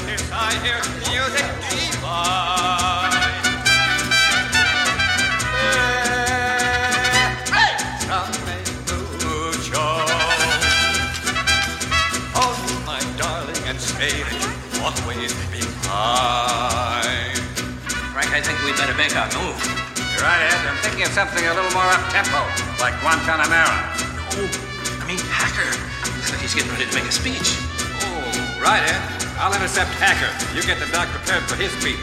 I I hear music divine. Always behind. Frank, I think we'd better make our move. You're right, Ed. I'm thinking of something a little more up-tempo, like Guantanamera. No, I mean, Hacker. Looks like he's getting ready to make a speech. Oh, right, Ed. I'll intercept Hacker. You get the doc prepared for his speech.